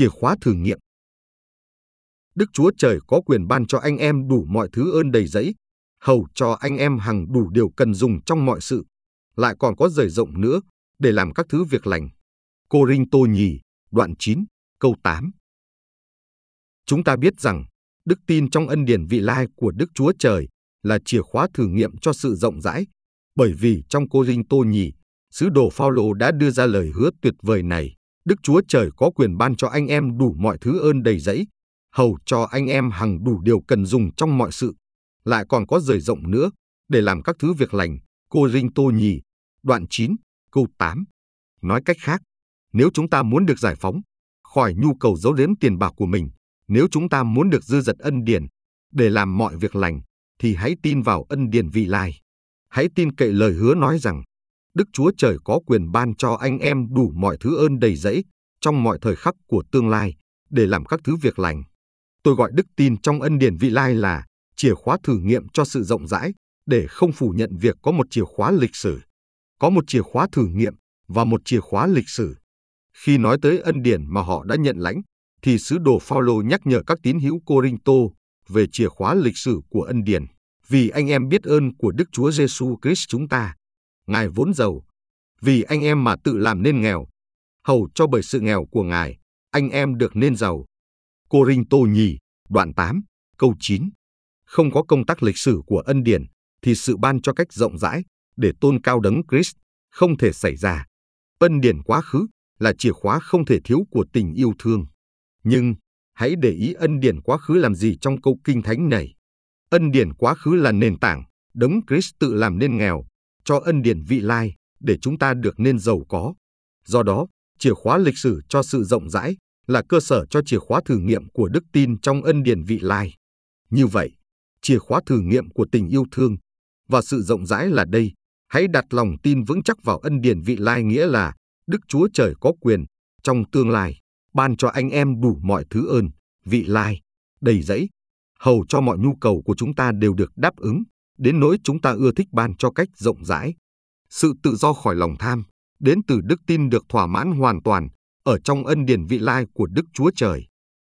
chìa khóa thử nghiệm. Đức Chúa Trời có quyền ban cho anh em đủ mọi thứ ơn đầy dẫy hầu cho anh em hằng đủ điều cần dùng trong mọi sự, lại còn có rời rộng nữa để làm các thứ việc lành. Cô Rinh Tô Nhì, đoạn 9, câu 8 Chúng ta biết rằng, đức tin trong ân điển vị lai của Đức Chúa Trời là chìa khóa thử nghiệm cho sự rộng rãi, bởi vì trong Cô Rinh Tô Nhì, sứ đồ Phaolô đã đưa ra lời hứa tuyệt vời này. Đức Chúa Trời có quyền ban cho anh em đủ mọi thứ ơn đầy dẫy, hầu cho anh em hằng đủ điều cần dùng trong mọi sự, lại còn có rời rộng nữa để làm các thứ việc lành. Cô Rinh Tô Nhì, đoạn 9, câu 8. Nói cách khác, nếu chúng ta muốn được giải phóng khỏi nhu cầu giấu giếm tiền bạc của mình, nếu chúng ta muốn được dư dật ân điển để làm mọi việc lành, thì hãy tin vào ân điển vị lai. Hãy tin cậy lời hứa nói rằng Đức Chúa Trời có quyền ban cho anh em đủ mọi thứ ơn đầy dẫy trong mọi thời khắc của tương lai để làm các thứ việc lành. Tôi gọi đức tin trong ân điển vị lai là chìa khóa thử nghiệm cho sự rộng rãi để không phủ nhận việc có một chìa khóa lịch sử. Có một chìa khóa thử nghiệm và một chìa khóa lịch sử. Khi nói tới ân điển mà họ đã nhận lãnh, thì sứ đồ Phaolô nhắc nhở các tín hữu Corinto về chìa khóa lịch sử của ân điển, vì anh em biết ơn của Đức Chúa Giêsu Christ chúng ta. Ngài vốn giàu, vì anh em mà tự làm nên nghèo, hầu cho bởi sự nghèo của Ngài, anh em được nên giàu. Corinto nhì, đoạn 8, câu 9. Không có công tác lịch sử của ân điển, thì sự ban cho cách rộng rãi để tôn cao đấng Christ không thể xảy ra. Ân điển quá khứ là chìa khóa không thể thiếu của tình yêu thương. Nhưng, hãy để ý ân điển quá khứ làm gì trong câu kinh thánh này. Ân điển quá khứ là nền tảng, đấng Christ tự làm nên nghèo, cho ân điển vị lai, để chúng ta được nên giàu có. Do đó, chìa khóa lịch sử cho sự rộng rãi là cơ sở cho chìa khóa thử nghiệm của đức tin trong ân điển vị lai. Như vậy, chìa khóa thử nghiệm của tình yêu thương và sự rộng rãi là đây. Hãy đặt lòng tin vững chắc vào ân điển vị lai nghĩa là Đức Chúa Trời có quyền trong tương lai ban cho anh em đủ mọi thứ ơn, vị lai, đầy dẫy, hầu cho mọi nhu cầu của chúng ta đều được đáp ứng, đến nỗi chúng ta ưa thích ban cho cách rộng rãi. Sự tự do khỏi lòng tham, đến từ đức tin được thỏa mãn hoàn toàn ở trong ân điển vị lai của Đức Chúa Trời.